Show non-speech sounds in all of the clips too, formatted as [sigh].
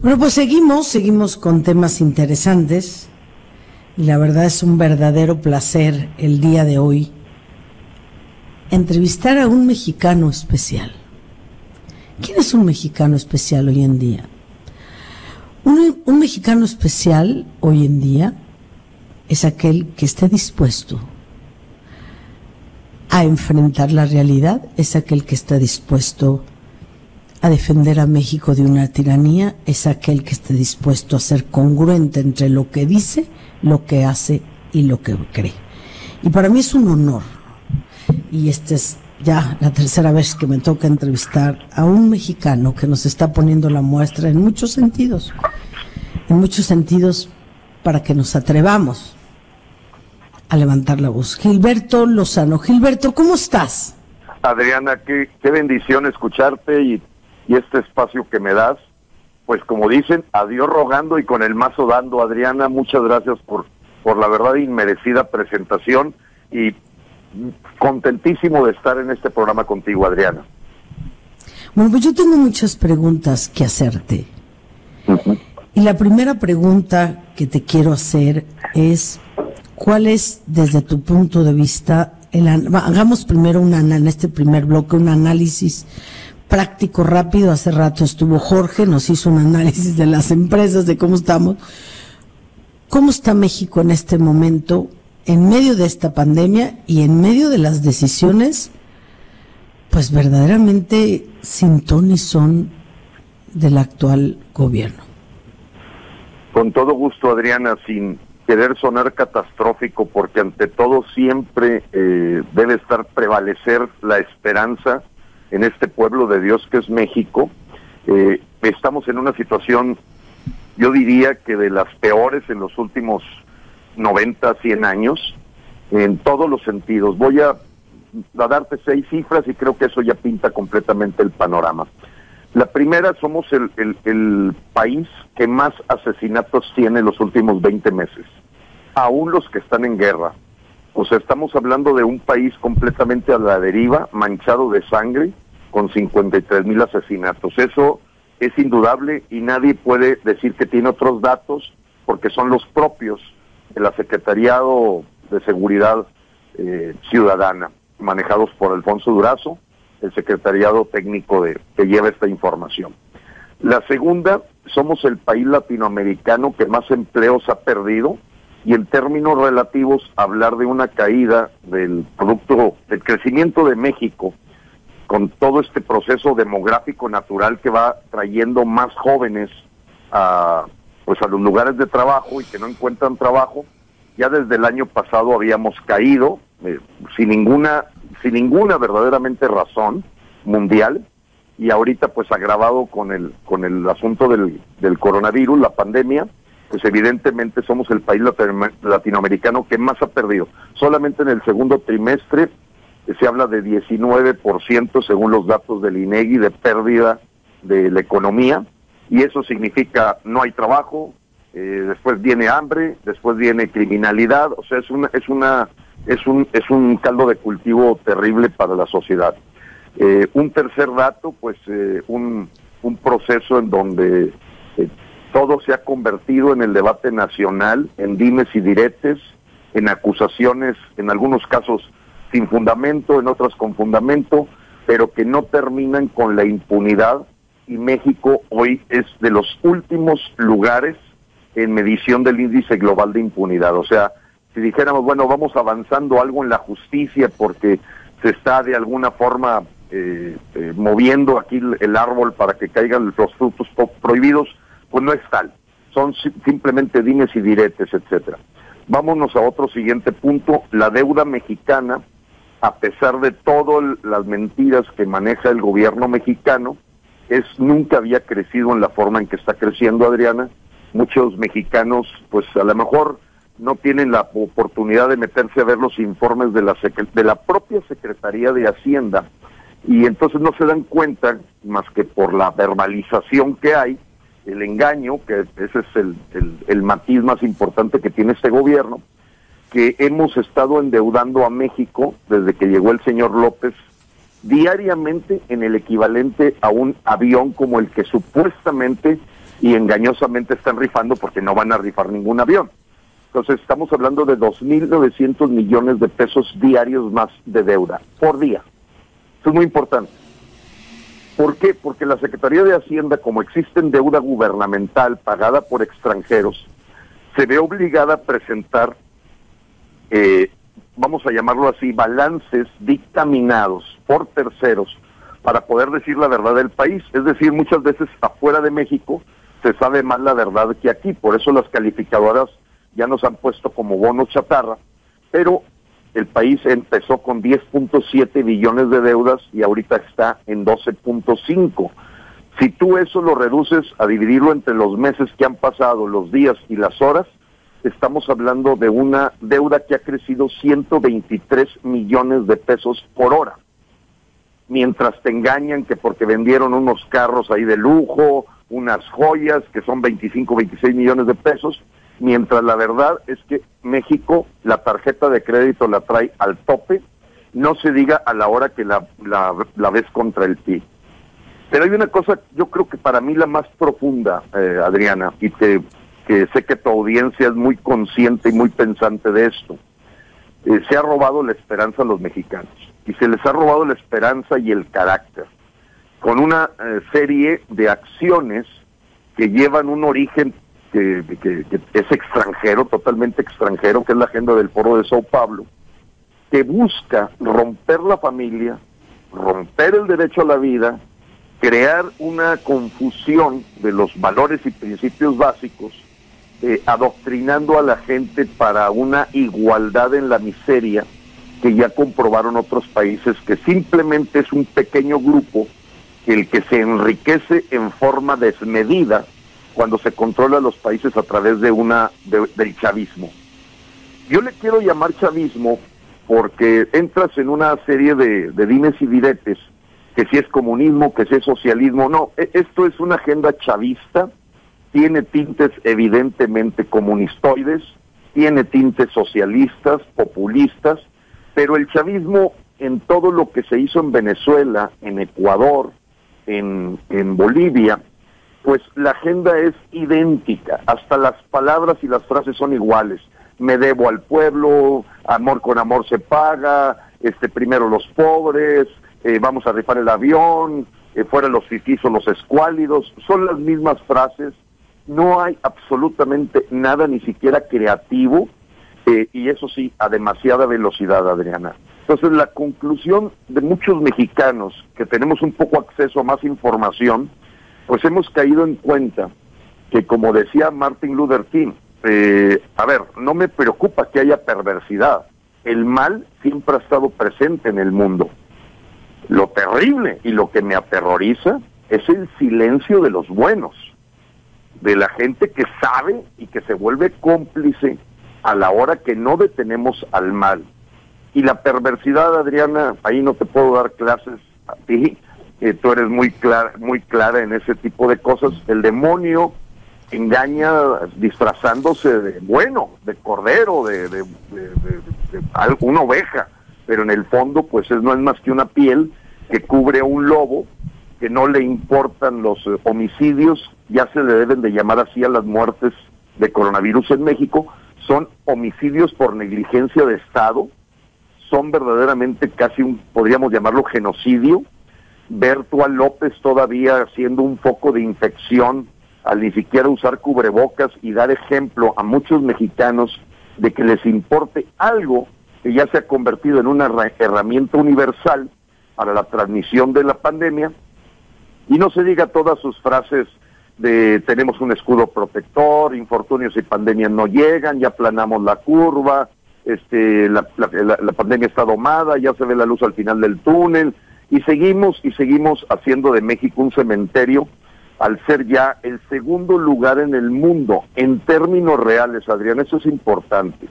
Bueno, pues seguimos, seguimos con temas interesantes. Y la verdad es un verdadero placer el día de hoy entrevistar a un mexicano especial. ¿Quién es un mexicano especial hoy en día? Un, mexicano especial hoy en día es aquel que esté dispuesto a enfrentar la realidad, es aquel que está dispuesto a defender a México de una tiranía, es aquel que esté dispuesto a ser congruente entre lo que dice, lo que hace y lo que cree. Y para mí es un honor, y esta es ya la tercera vez que me toca entrevistar a un mexicano que nos está poniendo la muestra en muchos sentidos, en muchos sentidos para que nos atrevamos a levantar la voz. Gilberto Lozano. Gilberto, ¿cómo estás? Adriana, qué, qué bendición escucharte y, y este espacio que me das. Pues como dicen, adiós rogando y con el mazo dando. Adriana, muchas gracias por, por la verdad inmerecida presentación y contentísimo de estar en este programa contigo, Adriana. Bueno, pues yo tengo muchas preguntas que hacerte. Y la primera pregunta que te quiero hacer es, ¿cuál es desde tu punto de vista, el, hagamos primero una, en este primer bloque un análisis práctico, rápido. Hace rato estuvo Jorge, nos hizo un análisis de las empresas, de cómo estamos. ¿Cómo está México en este momento? en medio de esta pandemia y en medio de las decisiones, pues verdaderamente sin ton y son del actual gobierno. Con todo gusto, Adriana, sin querer sonar catastrófico, porque ante todo siempre eh, debe estar prevalecer la esperanza en este pueblo de Dios que es México. Eh, estamos en una situación, yo diría que de las peores en los últimos 90, 100 años, en todos los sentidos. Voy a, darte seis cifras y creo que eso ya pinta completamente el panorama. La primera, somos el, el, país que más asesinatos tiene en los últimos 20 meses, aún los que están en guerra. O sea, estamos hablando de un país completamente a la deriva, manchado de sangre, con 53 mil asesinatos. Eso es indudable y nadie puede decir que tiene otros datos porque son los propios de la Secretariado de Seguridad eh, Ciudadana, manejados por Alfonso Durazo, el secretariado técnico de, que lleva esta información. La segunda, somos el país latinoamericano que más empleos ha perdido y en términos relativos hablar de una caída del producto, del crecimiento de México con todo este proceso demográfico natural que va trayendo más jóvenes a pues a los lugares de trabajo y que no encuentran trabajo, ya desde el año pasado habíamos caído eh, sin ninguna sin ninguna verdaderamente razón mundial y ahorita pues agravado con el con el asunto del, del coronavirus, la pandemia, pues evidentemente somos el país latinoamericano que más ha perdido. Solamente en el segundo trimestre eh, se habla de 19% según los datos del INEGI de pérdida de la economía y eso significa no hay trabajo, eh, después viene hambre, después viene criminalidad, o sea, es una es una es un es un caldo de cultivo terrible para la sociedad. Eh, un tercer dato, pues eh, un, un proceso en donde todo se ha convertido en el debate nacional, en dimes y diretes, en acusaciones, en algunos casos sin fundamento, en otras con fundamento, pero que no terminan con la impunidad y México hoy es de los últimos lugares en medición del índice global de impunidad. O sea, si dijéramos, bueno, vamos avanzando algo en la justicia porque se está de alguna forma eh, eh, moviendo aquí el, árbol para que caigan los frutos prohibidos, pues no es tal. Son simplemente dimes y diretes, etcétera. Vámonos a otro siguiente punto. La deuda mexicana, a pesar de todas las mentiras que maneja el gobierno mexicano, es nunca había crecido en la forma en que está creciendo Adriana. Muchos mexicanos, pues a lo mejor no tienen la oportunidad de meterse a ver los informes de la de la propia Secretaría de Hacienda y entonces no se dan cuenta más que por la verbalización que hay, el engaño, que ese es el, el, matiz más importante que tiene este gobierno, que hemos estado endeudando a México desde que llegó el señor López diariamente en el equivalente a un avión como el que supuestamente y engañosamente están rifando porque no van a rifar ningún avión. Entonces estamos hablando de 2.900 millones de pesos diarios más de deuda por día. Eso es muy importante. ¿Por qué? Porque la Secretaría de Hacienda, como existe en deuda gubernamental pagada por extranjeros, se ve obligada a presentar, eh, vamos a llamarlo así, balances dictaminados por terceros para poder decir la verdad del país. Es decir, muchas veces afuera de México se sabe más la verdad que aquí. Por eso las calificadoras ya nos han puesto como bono chatarra, pero el país empezó con 10.7 billones de deudas y ahorita está en 12.5. Si tú eso lo reduces a dividirlo entre los meses que han pasado, los días y las horas, estamos hablando de una deuda que ha crecido 123 millones de pesos por hora. Mientras te engañan que porque vendieron unos carros ahí de lujo, unas joyas que son 25, 26 millones de pesos, mientras la verdad es que México la tarjeta de crédito la trae al tope, no se diga a la hora que la, la, ves contra el PIB. Pero hay una cosa, yo creo que para mí la más profunda, eh, Adriana, y que, que, sé que tu audiencia es muy consciente y muy pensante de esto, eh, se ha robado la esperanza a los mexicanos y se les ha robado la esperanza y el carácter con una eh, serie de acciones que llevan un origen que, es extranjero, totalmente extranjero, que es la agenda del Foro de Sao Paulo, que busca romper la familia, romper el derecho a la vida, crear una confusión de los valores y principios básicos, eh, adoctrinando a la gente para una igualdad en la miseria que ya comprobaron otros países que simplemente es un pequeño grupo el que se enriquece en forma desmedida cuando se controla los países a través de una del chavismo. Yo le quiero llamar chavismo porque entras en una serie de, de dimes y diretes, que si es comunismo, que si es socialismo, no, e, esto es una agenda chavista, tiene tintes evidentemente comunistoides, tiene tintes socialistas, populistas, pero el chavismo en todo lo que se hizo en Venezuela, en Ecuador, en, en Bolivia, pues la agenda es idéntica, hasta las palabras y las frases son iguales. Me debo al pueblo, amor con amor se paga, este primero los pobres, eh, vamos a rifar el avión, eh, fuera los fifís o los escuálidos, son las mismas frases, no hay absolutamente nada, ni siquiera creativo, eh, y eso sí, a demasiada velocidad, Adriana. Entonces, la conclusión de muchos mexicanos que tenemos un poco acceso a más información, pues hemos caído en cuenta que, como decía Martin Luther King, eh, a ver, no me preocupa que haya perversidad. El mal siempre ha estado presente en el mundo. Lo terrible y lo que me aterroriza es el silencio de los buenos, de la gente que sabe y que se vuelve cómplice a la hora que no detenemos al mal. Y la perversidad, Adriana, ahí no te puedo dar clases a ti, tú eres muy clara, muy clara en ese tipo de cosas. El demonio engaña disfrazándose de bueno, de cordero, de, de, una oveja, pero en el fondo pues es, no es más que una piel que cubre a un lobo, que no le importan los eh, homicidios, ya se le deben de llamar así a las muertes de coronavirus en México, son homicidios por negligencia de Estado, son verdaderamente casi un, podríamos llamarlo genocidio, a López todavía siendo un foco de infección al ni siquiera usar cubrebocas y dar ejemplo a muchos mexicanos de que les importe algo que ya se ha convertido en una herramienta universal para la transmisión de la pandemia. Y no se diga todas sus frases de tenemos un escudo protector, infortunios y pandemias no llegan, ya planamos la curva, este, la, la pandemia está domada, ya se ve la luz al final del túnel, y seguimos y seguimos haciendo de México un cementerio al ser ya el segundo lugar en el mundo en términos reales, Adrián, eso es importante.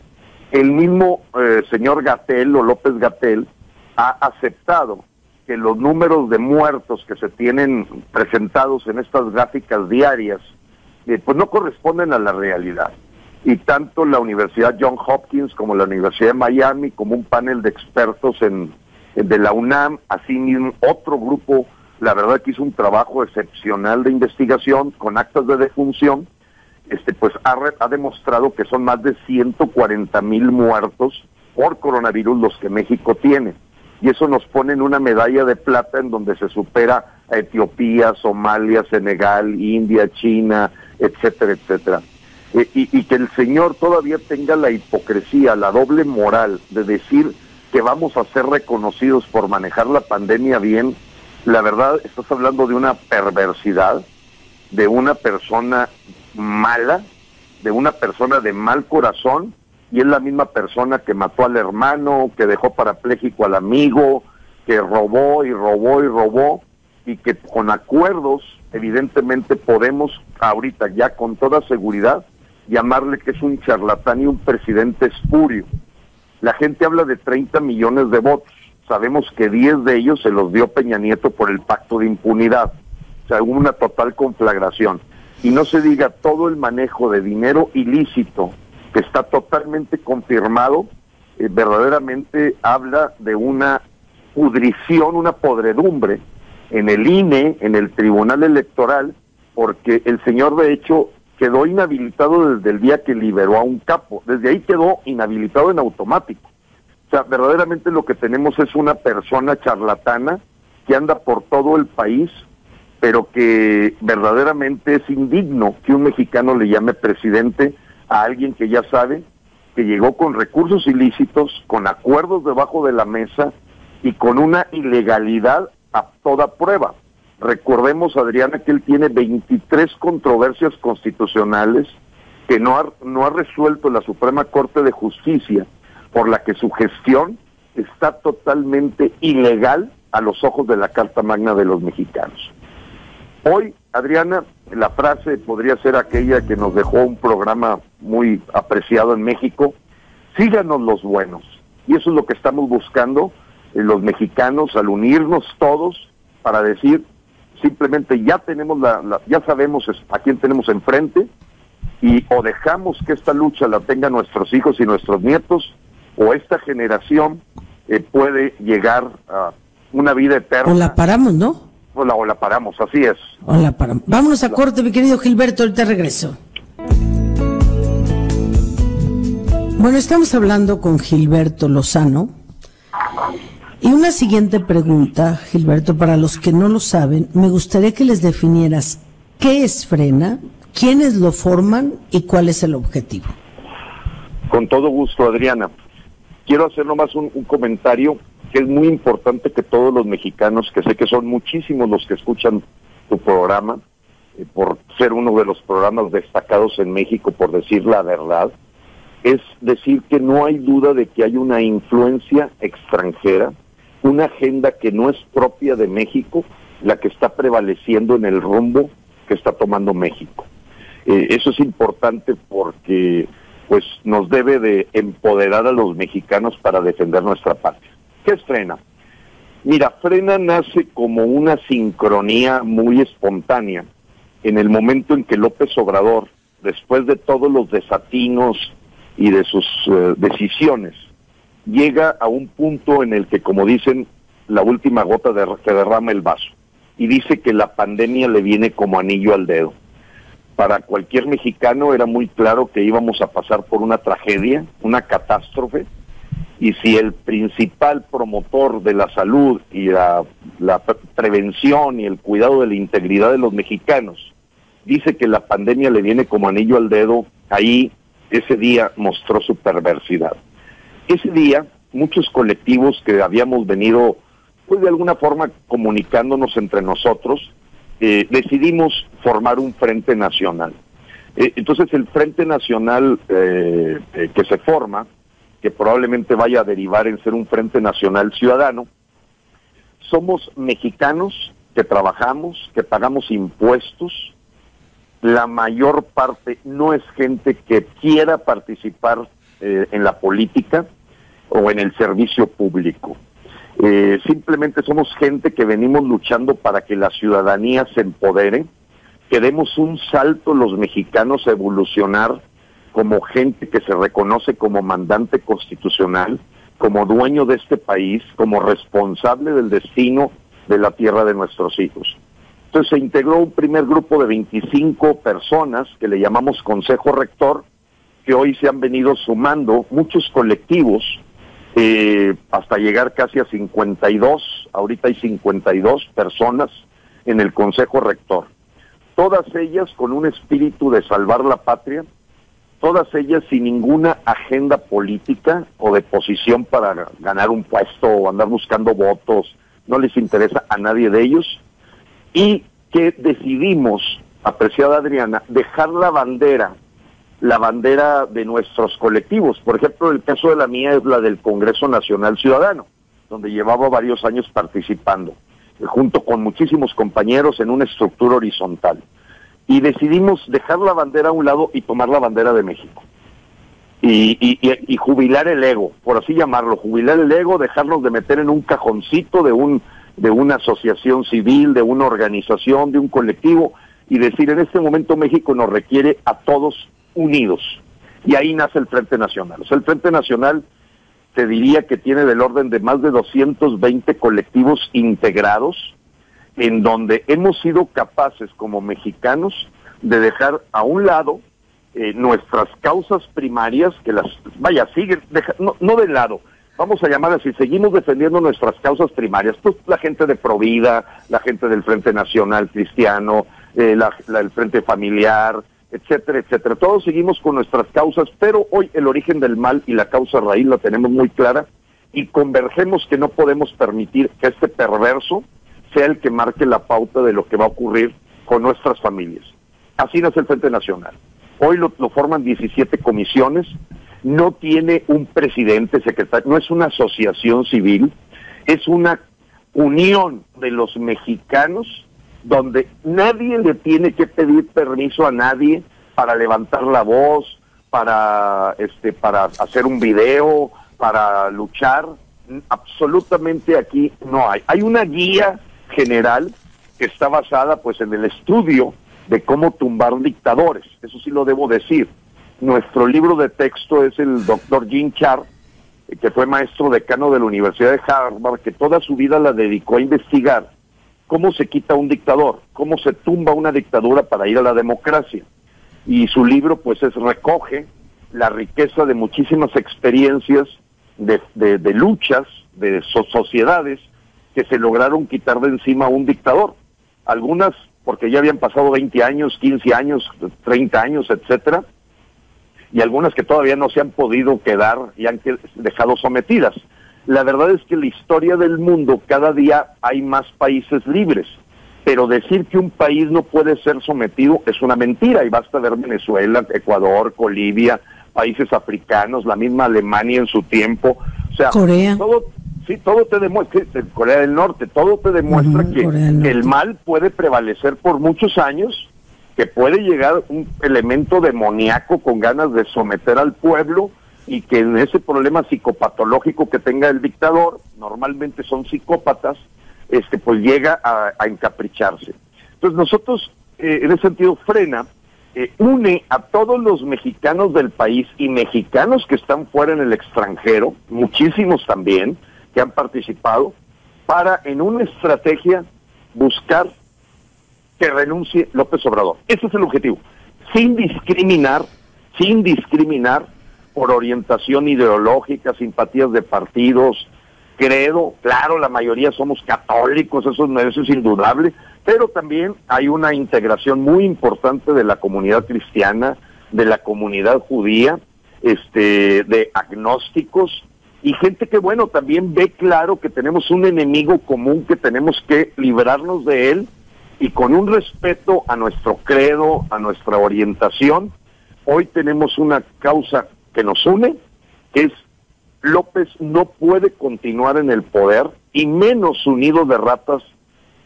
El mismo eh, señor Gatel o López Gatel ha aceptado que los números de muertos que se tienen presentados en estas gráficas diarias, eh, pues no corresponden a la realidad. Y tanto la Universidad John Hopkins como la Universidad de Miami, como un panel de expertos en de la UNAM, asimismo otro grupo la verdad que hizo un trabajo excepcional de investigación con actas de defunción, este, pues ha, ha demostrado que son más de 140 mil muertos por coronavirus los que México tiene. Y eso nos pone en una medalla de plata en donde se supera a Etiopía, Somalia, Senegal, India, China, etcétera, etcétera. Eh, y, y que el Señor todavía tenga la hipocresía, la doble moral de decir que vamos a ser reconocidos por manejar la pandemia bien, la verdad estás hablando de una perversidad, de una persona mala, de una persona de mal corazón, y es la misma persona que mató al hermano, que dejó parapléjico al amigo, que robó y robó y robó, y que con acuerdos, evidentemente podemos ahorita ya con toda seguridad llamarle que es un charlatán y un presidente espurio. La gente habla de 30 millones de votos. Sabemos que 10 de ellos se los dio Peña Nieto por el pacto de impunidad. O sea, hubo una total conflagración. Y no se diga todo el manejo de dinero ilícito, que está totalmente confirmado, eh, verdaderamente habla de una pudrición, una podredumbre en el INE, en el Tribunal Electoral, porque el señor de hecho quedó inhabilitado desde el día que liberó a un capo. Desde ahí quedó inhabilitado en automático. O sea, verdaderamente lo que tenemos es una persona charlatana que anda por todo el país, pero que verdaderamente es indigno que un mexicano le llame presidente a alguien que ya sabe que llegó con recursos ilícitos, con acuerdos debajo de la mesa y con una ilegalidad a toda prueba. Recordemos, Adriana, que él tiene 23 controversias constitucionales que no ha, no ha resuelto la Suprema Corte de Justicia, por la que su gestión está totalmente ilegal a los ojos de la Carta Magna de los mexicanos. Hoy, Adriana, la frase podría ser aquella que nos dejó un programa muy apreciado en México, síganos los buenos. Y eso es lo que estamos buscando eh, los mexicanos al unirnos todos para decir, simplemente ya tenemos la, ya sabemos a quién tenemos enfrente y o dejamos que esta lucha la tengan nuestros hijos y nuestros nietos o esta generación eh, puede llegar a una vida eterna. O la paramos, ¿no? O la, o la paramos, así es. O la paramos. Vámonos a corte, mi querido Gilberto, ahorita regreso. Bueno, estamos hablando con Gilberto Lozano y una siguiente pregunta, Gilberto, para los que no lo saben, me gustaría que les definieras qué es Frena, quiénes lo forman y cuál es el objetivo. Con todo gusto, Adriana. Quiero hacer nomás un, un comentario que es muy importante que todos los mexicanos, que sé que son muchísimos los que escuchan tu programa, eh, por ser uno de los programas destacados en México, por decir la verdad, es decir que no hay duda de que hay una influencia extranjera una agenda que no es propia de México, la que está prevaleciendo en el rumbo que está tomando México. Eh, eso es importante porque pues nos debe de empoderar a los mexicanos para defender nuestra patria. ¿Qué es Frena? Mira, Frena nace como una sincronía muy espontánea en el momento en que López Obrador, después de todos los desatinos y de sus eh, decisiones, llega a un punto en el que, como dicen, la última gota se derrama el vaso y dice que la pandemia le viene como anillo al dedo. Para cualquier mexicano era muy claro que íbamos a pasar por una tragedia, una catástrofe, y si el principal promotor de la salud y la prevención y el cuidado de la integridad de los mexicanos dice que la pandemia le viene como anillo al dedo, ahí ese día mostró su perversidad. Ese día, muchos colectivos que habíamos venido, pues de alguna forma comunicándonos entre nosotros, eh, decidimos formar un frente nacional. Eh, entonces el frente nacional eh, que se forma, que probablemente vaya a derivar en ser un frente nacional ciudadano, somos mexicanos que trabajamos, que pagamos impuestos, la mayor parte no es gente que quiera participar en la política, o en el servicio público. Eh, simplemente somos gente que venimos luchando para que la ciudadanía se empodere, que demos un salto los mexicanos a evolucionar como gente que se reconoce como mandante constitucional, como dueño de este país, como responsable del destino de la tierra de nuestros hijos. Entonces se integró un primer grupo de 25 personas que le llamamos Consejo Rector, que hoy se han venido sumando muchos colectivos eh, hasta llegar casi a 52, ahorita hay 52 personas en el Consejo Rector. Todas ellas con un espíritu de salvar la patria, todas ellas sin ninguna agenda política o de posición para ganar un puesto o andar buscando votos, no les interesa a nadie de ellos, y que decidimos, apreciada Adriana, dejar la bandera, la bandera de nuestros colectivos. Por ejemplo, el caso de la mía es la del Congreso Nacional Ciudadano, donde llevaba varios años participando, junto con muchísimos compañeros en una estructura horizontal y decidimos dejar la bandera a un lado y tomar la bandera de México. Y, y, jubilar el ego, por así llamarlo, jubilar el ego, dejarnos de meter en un cajoncito de un de una asociación civil, de una organización, de un colectivo, y decir en este momento México nos requiere a todos unidos. Y ahí nace el Frente Nacional. O sea, el Frente Nacional te diría que tiene del orden de más de 220 colectivos integrados, en donde hemos sido capaces como mexicanos de dejar a un lado eh, nuestras causas primarias, que las, vaya, siguen, no, no de lado, vamos a llamar así, seguimos defendiendo nuestras causas primarias, pues la gente de Provida, la gente del Frente Nacional Cristiano, eh, la, el Frente Familiar, etcétera, etcétera. Todos seguimos con nuestras causas, pero hoy el origen del mal y la causa raíz la tenemos muy clara y convergemos que no podemos permitir que este perverso sea el que marque la pauta de lo que va a ocurrir con nuestras familias. Así nace el Frente Nacional. Hoy lo, forman 17 comisiones, no tiene un presidente, secretario, no es una asociación civil, es una unión de los mexicanos donde nadie le tiene que pedir permiso a nadie para levantar la voz, para este para hacer un video, para luchar, absolutamente aquí no hay. Hay una guía general que está basada pues en el estudio de cómo tumbar dictadores. Eso sí lo debo decir. Nuestro libro de texto es el doctor Jim Char, que fue maestro decano de la Universidad de Harvard, que toda su vida la dedicó a investigar cómo se quita un dictador, cómo se tumba una dictadura para ir a la democracia. Y su libro pues es recoge la riqueza de muchísimas experiencias de, luchas de sociedades que se lograron quitar de encima a un dictador. Algunas porque ya habían pasado 20 años, 15 años, 30 años, etcétera, y algunas que todavía no se han podido quedar y han dejado sometidas. La verdad es que la historia del mundo cada día hay más países libres, pero decir que un país no puede ser sometido es una mentira y basta ver Venezuela, Ecuador, Bolivia, países africanos, la misma Alemania en su tiempo, o sea, Corea. todo Sí, todo te demuestra, Corea del Norte, todo te demuestra que, el mal puede prevalecer por muchos años, que puede llegar un elemento demoníaco con ganas de someter al pueblo y que en ese problema psicopatológico que tenga el dictador, normalmente son psicópatas, este pues llega a, encapricharse. Entonces nosotros, eh, en ese sentido, frena, eh, une a todos los mexicanos del país y mexicanos que están fuera en el extranjero, muchísimos también, que han participado para en una estrategia buscar que renuncie López Obrador. Ese es el objetivo, sin discriminar, sin discriminar por orientación ideológica, simpatías de partidos, credo, claro, la mayoría somos católicos, eso, eso es indudable, pero también hay una integración muy importante de la comunidad cristiana, de la comunidad judía, este, de agnósticos, y gente que, bueno, también ve claro que tenemos un enemigo común que tenemos que librarnos de él y con un respeto a nuestro credo, a nuestra orientación, hoy tenemos una causa que nos une, es López no puede continuar en el poder y menos unido de ratas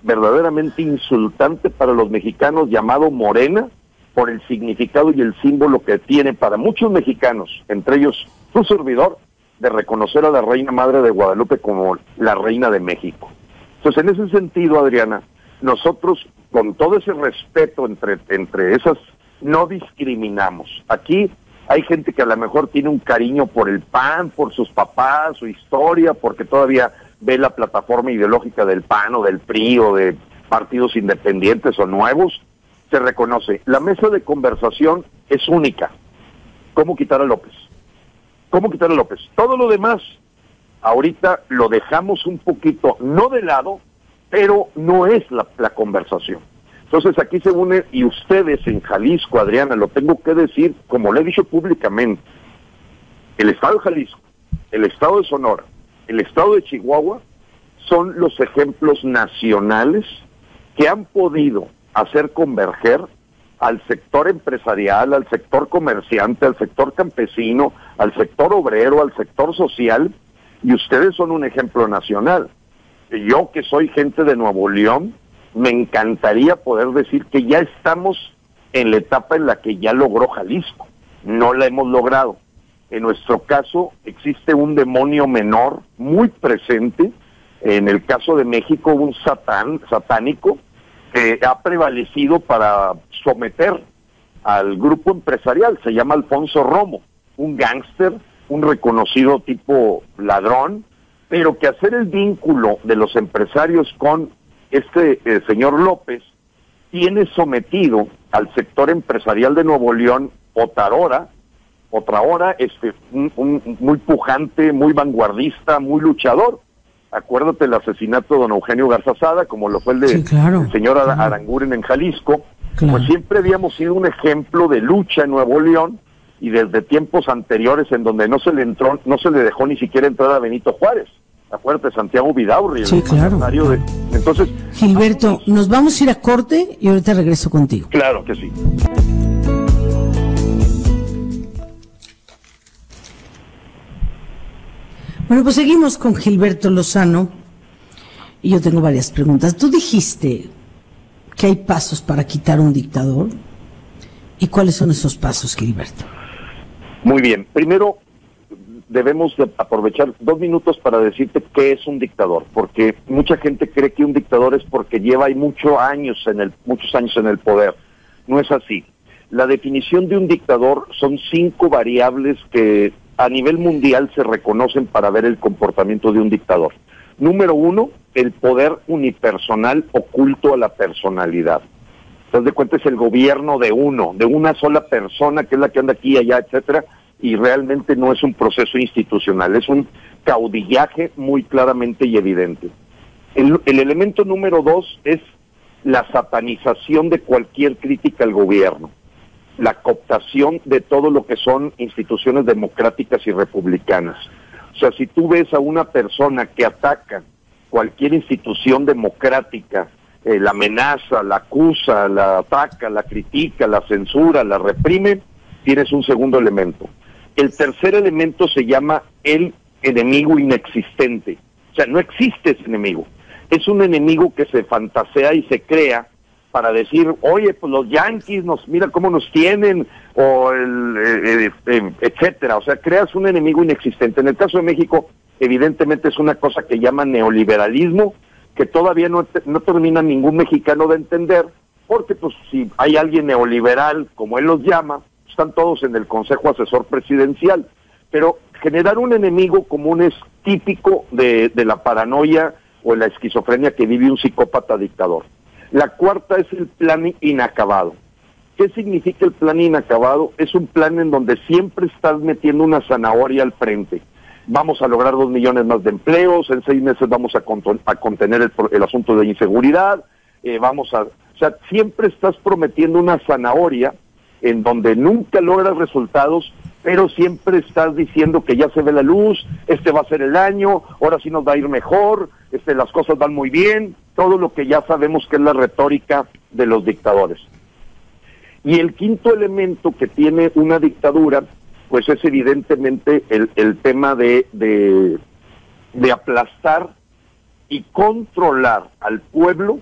verdaderamente insultante para los mexicanos llamado Morena por el significado y el símbolo que tiene para muchos mexicanos, entre ellos su servidor, de reconocer a la Reina Madre de Guadalupe como la Reina de México. Entonces, en ese sentido, Adriana, nosotros, con todo ese respeto entre, entre esas, no discriminamos. Aquí hay gente que a lo mejor tiene un cariño por el PAN, por sus papás, su historia, porque todavía ve la plataforma ideológica del PAN o del PRI o de partidos independientes o nuevos, se reconoce. La mesa de conversación es única. ¿Cómo quitar a López? ¿Cómo quitar a López? Todo lo demás, ahorita lo dejamos un poquito, no de lado, pero no es la, la conversación. Entonces aquí se une, y ustedes en Jalisco, Adriana, lo tengo que decir, como le he dicho públicamente, el Estado de Jalisco, el Estado de Sonora, el Estado de Chihuahua son los ejemplos nacionales que han podido hacer converger al sector empresarial, al sector comerciante, al sector campesino, al sector obrero, al sector social, y ustedes son un ejemplo nacional. Yo que soy gente de Nuevo León, me encantaría poder decir que ya estamos en la etapa en la que ya logró Jalisco. No la hemos logrado. En nuestro caso existe un demonio menor muy presente. En el caso de México, un satán satánico que ha prevalecido para someter al grupo empresarial. Se llama Alfonso Romo, un gángster, un reconocido tipo ladrón, pero que hacer el vínculo de los empresarios con este eh, señor López tiene sometido al sector empresarial de Nuevo León otra hora, otra hora, este, un, muy pujante, muy vanguardista, muy luchador. Acuérdate el asesinato de don Eugenio Garzazada, como lo fue el de señor Aranguren en Jalisco. Pues siempre habíamos sido un ejemplo de lucha en Nuevo León y desde tiempos anteriores en donde no se le entró, no se le dejó ni siquiera entrar a Benito Juárez acuérdate, Santiago Vidaurri. Sí, claro. De, entonces. Gilberto, nos vamos a ir a corte y ahorita regreso contigo. Claro que sí. Bueno, pues seguimos con Gilberto Lozano y yo tengo varias preguntas. Tú dijiste que hay pasos para quitar un dictador. ¿Y cuáles son esos pasos, Gilberto? Muy bien. Primero, debemos aprovechar dos minutos para decirte qué es un dictador, porque mucha gente cree que un dictador es porque lleva muchos años en el, muchos años en el poder. No es así. La definición de un dictador son cinco variables que a nivel mundial se reconocen para ver el comportamiento de un dictador. Número uno, el poder unipersonal oculto a la personalidad. Entonces de cuenta es el gobierno de uno, de una sola persona que es la que anda aquí, allá, etcétera, y realmente no es un proceso institucional, es un caudillaje muy claramente y evidente. El, elemento número dos es la satanización de cualquier crítica al gobierno, la cooptación de todo lo que son instituciones democráticas y republicanas. O sea, si tú ves a una persona que ataca cualquier institución democrática, eh, la amenaza, la acusa, la ataca, la critica, la censura, la reprime, tienes un segundo elemento. El tercer elemento se llama el enemigo inexistente. O sea, no existe ese enemigo. Es un enemigo que se fantasea y se crea para decir, oye, pues los yanquis nos, mira cómo nos tienen, o el, eh, eh, eh, etcétera. O sea, creas un enemigo inexistente. En el caso de México, evidentemente es una cosa que llaman neoliberalismo, que todavía no, no termina ningún mexicano de entender, porque pues si hay alguien neoliberal, como él los llama, están todos en el Consejo Asesor Presidencial, pero generar un enemigo común es típico de, la paranoia o la esquizofrenia que vive un psicópata dictador. La cuarta es el plan inacabado. ¿Qué significa el plan inacabado? Es un plan en donde siempre estás metiendo una zanahoria al frente. Vamos a lograr dos millones más de empleos, en seis meses vamos a, a contener el, el, asunto de inseguridad, eh, vamos a... O sea, siempre estás prometiendo una zanahoria en donde nunca logras resultados, pero siempre estás diciendo que ya se ve la luz, este va a ser el año, ahora sí nos va a ir mejor, este, las cosas van muy bien, todo lo que ya sabemos que es la retórica de los dictadores. Y el quinto elemento que tiene una dictadura, pues es evidentemente el, el tema de, de, de aplastar y controlar al pueblo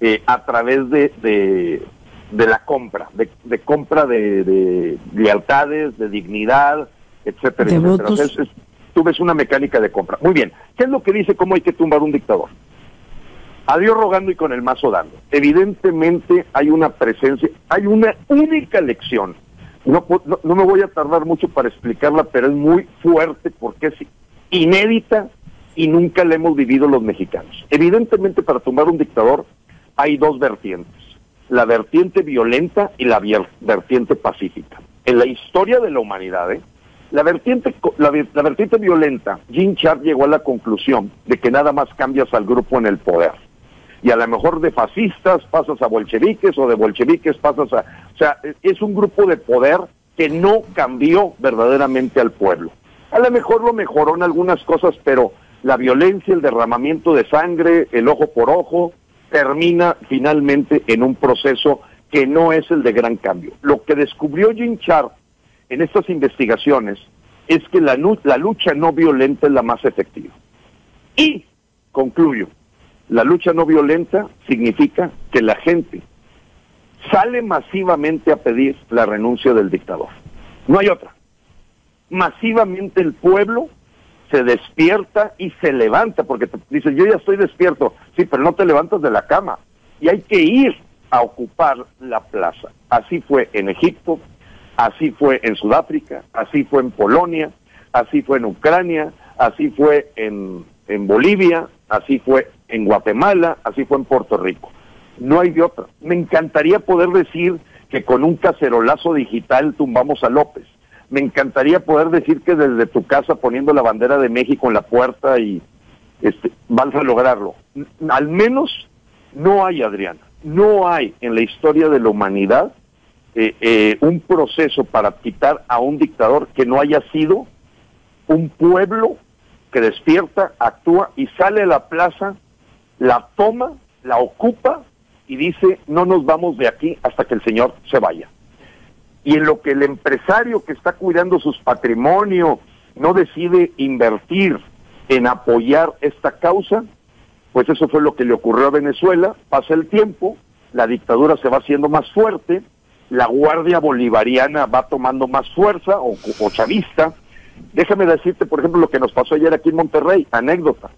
eh, a través de, de, de la compra, de, compra de, lealtades, de dignidad, etcétera, etcétera. tú ves una mecánica de compra. Muy bien, ¿qué es lo que dice cómo hay que tumbar un dictador? A Dios rogando y con el mazo dando. Evidentemente hay una presencia, hay una única lección. No, no, no me voy a tardar mucho para explicarla, pero es muy fuerte porque es inédita y nunca la hemos vivido los mexicanos. Evidentemente para tumbar un dictador hay dos vertientes, la vertiente violenta y la vertiente pacífica. En la historia de la humanidad, ¿eh? la, vertiente, la, vertiente violenta, Jim Char llegó a la conclusión de que nada más cambias al grupo en el poder. Y a lo mejor de fascistas pasas a bolcheviques o de bolcheviques pasas a... O sea, es un grupo de poder que no cambió verdaderamente al pueblo. A lo mejor lo mejoró en algunas cosas, pero la violencia, el derramamiento de sangre, el ojo por ojo, termina finalmente en un proceso que no es el de gran cambio. Lo que descubrió Jim Char en estas investigaciones es que la, la lucha no violenta es la más efectiva. Y, concluyo, la lucha no violenta significa que la gente sale masivamente a pedir la renuncia del dictador. No hay otra. Masivamente el pueblo se despierta y se levanta, porque te dice, yo ya estoy despierto, sí, pero no te levantas de la cama. Y hay que ir a ocupar la plaza. Así fue en Egipto, así fue en Sudáfrica, así fue en Polonia, así fue en Ucrania, así fue en, en Bolivia, así fue en Guatemala, así fue en Puerto Rico no hay de otra. Me encantaría poder decir que con un cacerolazo digital tumbamos a López. Me encantaría poder decir que desde tu casa poniendo la bandera de México en la puerta y este, a lograrlo. Al menos no hay, Adriana, no hay en la historia de la humanidad eh, eh, un proceso para quitar a un dictador que no haya sido un pueblo que despierta, actúa y sale a la plaza, la toma, la ocupa y dice, no nos vamos de aquí hasta que el señor se vaya. Y en lo que el empresario que está cuidando sus patrimonios no decide invertir en apoyar esta causa, pues eso fue lo que le ocurrió a Venezuela, pasa el tiempo, la dictadura se va haciendo más fuerte, la guardia bolivariana va tomando más fuerza o, o chavista. Déjame decirte, por ejemplo, lo que nos pasó ayer aquí en Monterrey, anécdota.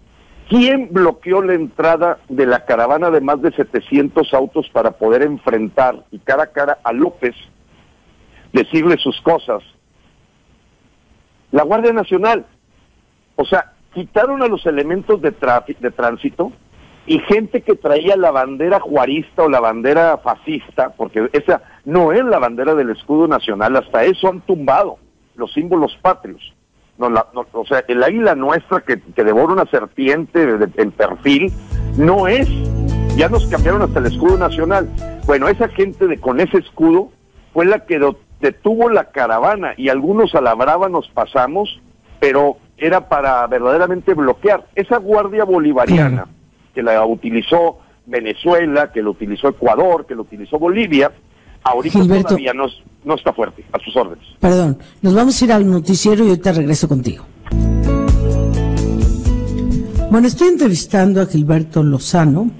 ¿Quién bloqueó la entrada de la caravana de más de 700 autos para poder enfrentar y cara a cara a López, decirle sus cosas? La Guardia Nacional. O sea, quitaron a los elementos de, de tránsito y gente que traía la bandera juarista o la bandera fascista, porque esa no es la bandera del escudo nacional, hasta eso han tumbado los símbolos patrios o sea, el águila nuestra que, devora una serpiente en perfil, no es. Ya nos cambiaron hasta el escudo nacional. Bueno, esa gente de con ese escudo fue la que detuvo la caravana y algunos a la brava nos pasamos, pero era para verdaderamente bloquear. Esa guardia bolivariana que la utilizó Venezuela, que lo utilizó Ecuador, que lo utilizó Bolivia, ahorita todavía no, no está fuerte, a sus órdenes. Perdón, nos vamos a ir al noticiero y ahorita regreso contigo. Bueno, estoy entrevistando a Gilberto Lozano,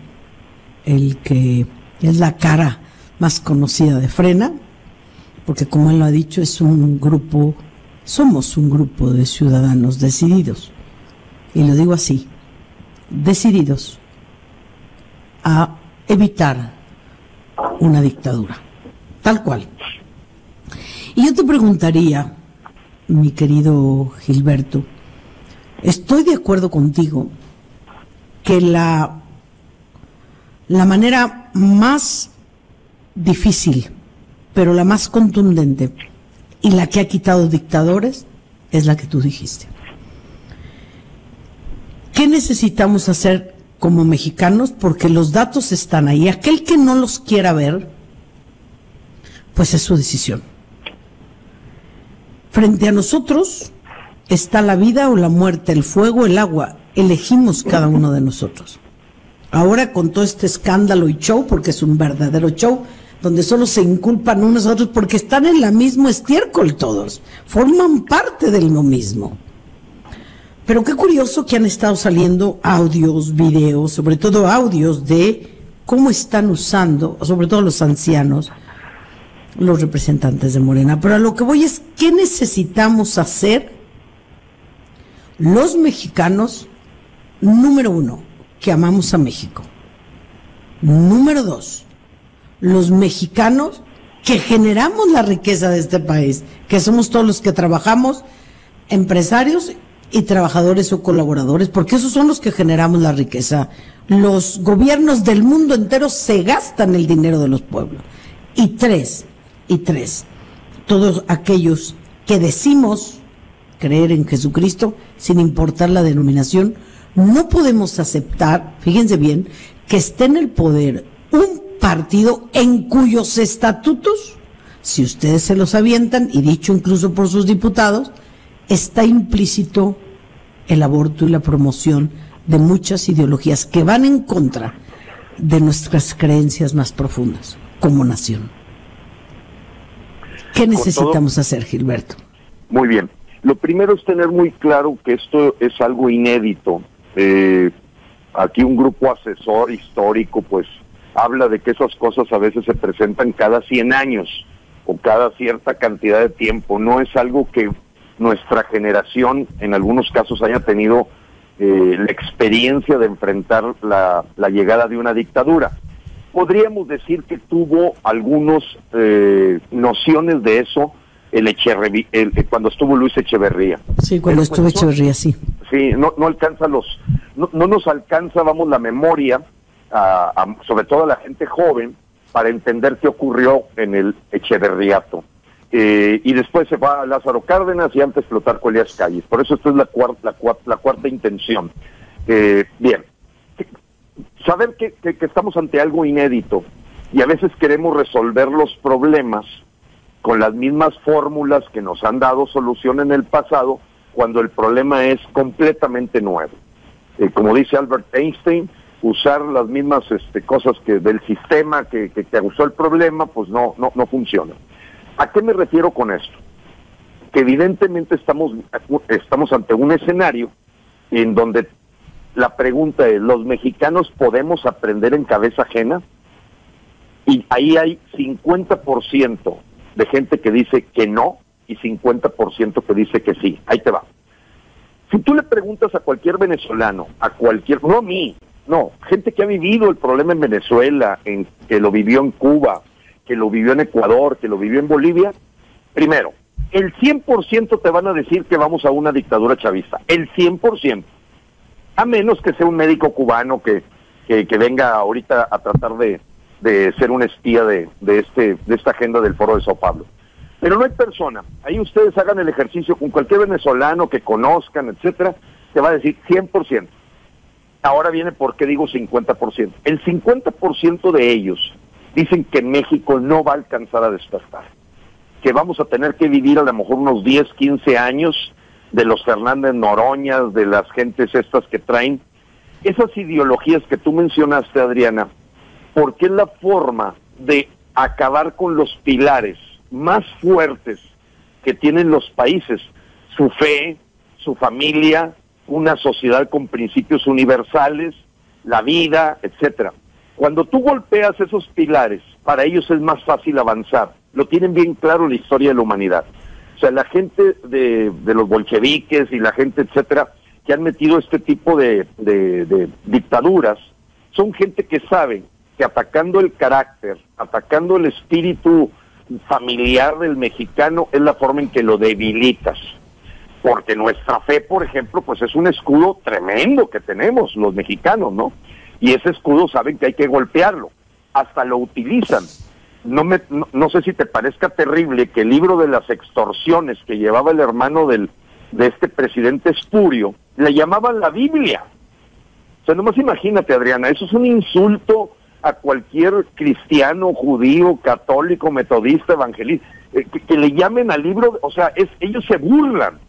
el que es la cara más conocida de Frena, porque como él lo ha dicho, es un grupo, somos un grupo de ciudadanos decididos, y lo digo así, decididos a evitar una dictadura tal cual. Y yo te preguntaría, mi querido Gilberto, estoy de acuerdo contigo que la, la manera más difícil, pero la más contundente y la que ha quitado dictadores es la que tú dijiste. ¿Qué necesitamos hacer como mexicanos? Porque los datos están ahí. Aquel que no los quiera ver, pues es su decisión. Frente a nosotros está la vida o la muerte, el fuego, el agua. Elegimos cada uno de nosotros. Ahora con todo este escándalo y show, porque es un verdadero show, donde solo se inculpan unos a otros porque están en la misma estiércol todos, forman parte del mismo. Pero qué curioso que han estado saliendo audios, videos, sobre todo audios de cómo están usando, sobre todo los ancianos, los representantes de Morena. Pero a lo que voy es, ¿qué necesitamos hacer los mexicanos? Número uno, que amamos a México. Número dos, los mexicanos que generamos la riqueza de este país, que somos todos los que trabajamos, empresarios y trabajadores o colaboradores, porque esos son los que generamos la riqueza. Los gobiernos del mundo entero se gastan el dinero de los pueblos. Y tres, y tres, todos aquellos que decimos creer en Jesucristo, sin importar la denominación, no podemos aceptar, fíjense bien, que esté en el poder un partido en cuyos estatutos, si ustedes se los avientan, y dicho incluso por sus diputados, está implícito el aborto y la promoción de muchas ideologías que van en contra de nuestras creencias más profundas como nación. ¿Qué necesitamos hacer, Gilberto? Muy bien. Lo primero es tener muy claro que esto es algo inédito. Eh, aquí un grupo asesor histórico pues habla de que esas cosas a veces se presentan cada 100 años o cada cierta cantidad de tiempo. No es algo que nuestra generación en algunos casos haya tenido eh, la experiencia de enfrentar la, llegada de una dictadura. Podríamos decir que tuvo algunas eh, nociones de eso el, el, cuando estuvo Luis Echeverría. Sí, cuando estuvo Echeverría, sí. Sí, no, no alcanza los, no, nos alcanza, vamos, la memoria, sobre todo a la gente joven, para entender qué ocurrió en el Echeverriato. Eh, y después se va a Lázaro Cárdenas y antes explotar Colías Calles. Por eso esta es la, cuarta, la, cuarta intención. Eh, bien, saber que, que, estamos ante algo inédito y a veces queremos resolver los problemas con las mismas fórmulas que nos han dado solución en el pasado cuando el problema es completamente nuevo. Eh, como dice Albert Einstein, usar las mismas este, cosas que del sistema que, que causó el problema, pues no, no, no funciona. ¿A qué me refiero con esto? Que evidentemente estamos, estamos ante un escenario en donde la pregunta es, ¿los mexicanos podemos aprender en cabeza ajena? Y ahí hay 50% de gente que dice que no y 50% que dice que sí. Ahí te va. Si tú le preguntas a cualquier venezolano, a cualquier, no a mí, no, gente que ha vivido el problema en Venezuela, en, que lo vivió en Cuba, que lo vivió en Ecuador, que lo vivió en Bolivia, primero, el 100% te van a decir que vamos a una dictadura chavista, el 100%, a menos que sea un médico cubano que, que, venga ahorita a tratar de, de ser un espía de, de, este, de esta agenda del foro de Sao Paulo. Pero no hay persona, ahí ustedes hagan el ejercicio con cualquier venezolano que conozcan, etcétera, te va a decir 100%. Ahora viene por qué digo 50%. El 50% de ellos dicen que México no va a alcanzar a despertar, que vamos a tener que vivir a lo mejor unos 10, 15 años de los Fernández Noroñas, de las gentes estas que traen, esas ideologías que tú mencionaste, Adriana, porque es la forma de acabar con los pilares más fuertes que tienen los países, su fe, su familia, una sociedad con principios universales, la vida, etcétera. Cuando tú golpeas esos pilares, para ellos es más fácil avanzar. Lo tienen bien claro la historia de la humanidad. O sea, la gente de, los bolcheviques y la gente, etcétera, que han metido este tipo de, de dictaduras, son gente que sabe que atacando el carácter, atacando el espíritu familiar del mexicano, es la forma en que lo debilitas. Porque nuestra fe, por ejemplo, pues es un escudo tremendo que tenemos los mexicanos, ¿no? y ese escudo saben que hay que golpearlo, hasta lo utilizan. No, me, no, sé si te parezca terrible que el libro de las extorsiones que llevaba el hermano del, de este presidente espurio, le llamaban la Biblia. O sea, nomás imagínate, Adriana, eso es un insulto a cualquier cristiano, judío, católico, metodista, evangelista, eh, que, le llamen al libro, o sea, es, ellos se burlan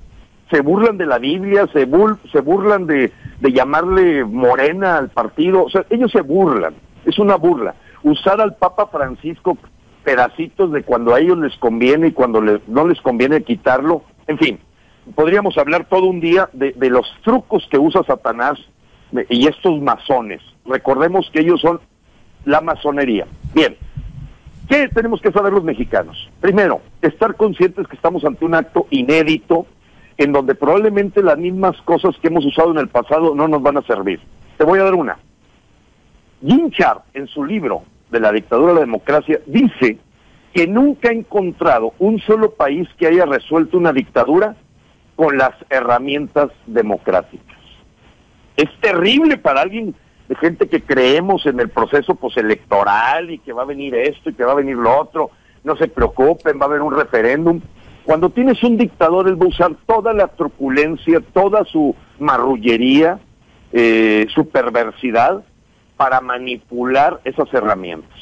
se burlan de la Biblia, se, se burlan de, de llamarle morena al partido, o sea, ellos se burlan, es una burla. Usar al Papa Francisco pedacitos de cuando a ellos les conviene y cuando no les conviene quitarlo, en fin, podríamos hablar todo un día de, de los trucos que usa Satanás y estos masones. Recordemos que ellos son la masonería. Bien, ¿qué tenemos que saber los mexicanos? Primero, estar conscientes que estamos ante un acto inédito, en donde probablemente las mismas cosas que hemos usado en el pasado no nos van a servir. Te voy a dar una. Jim Sharp, en su libro de la dictadura de la democracia, dice que nunca ha encontrado un solo país que haya resuelto una dictadura con las herramientas democráticas. Es terrible para alguien de gente que creemos en el proceso postelectoral y que va a venir esto y que va a venir lo otro. No se preocupen, va a haber un referéndum. Cuando tienes un dictador, él va a usar toda la truculencia, toda su marrullería, eh, su perversidad para manipular esas herramientas.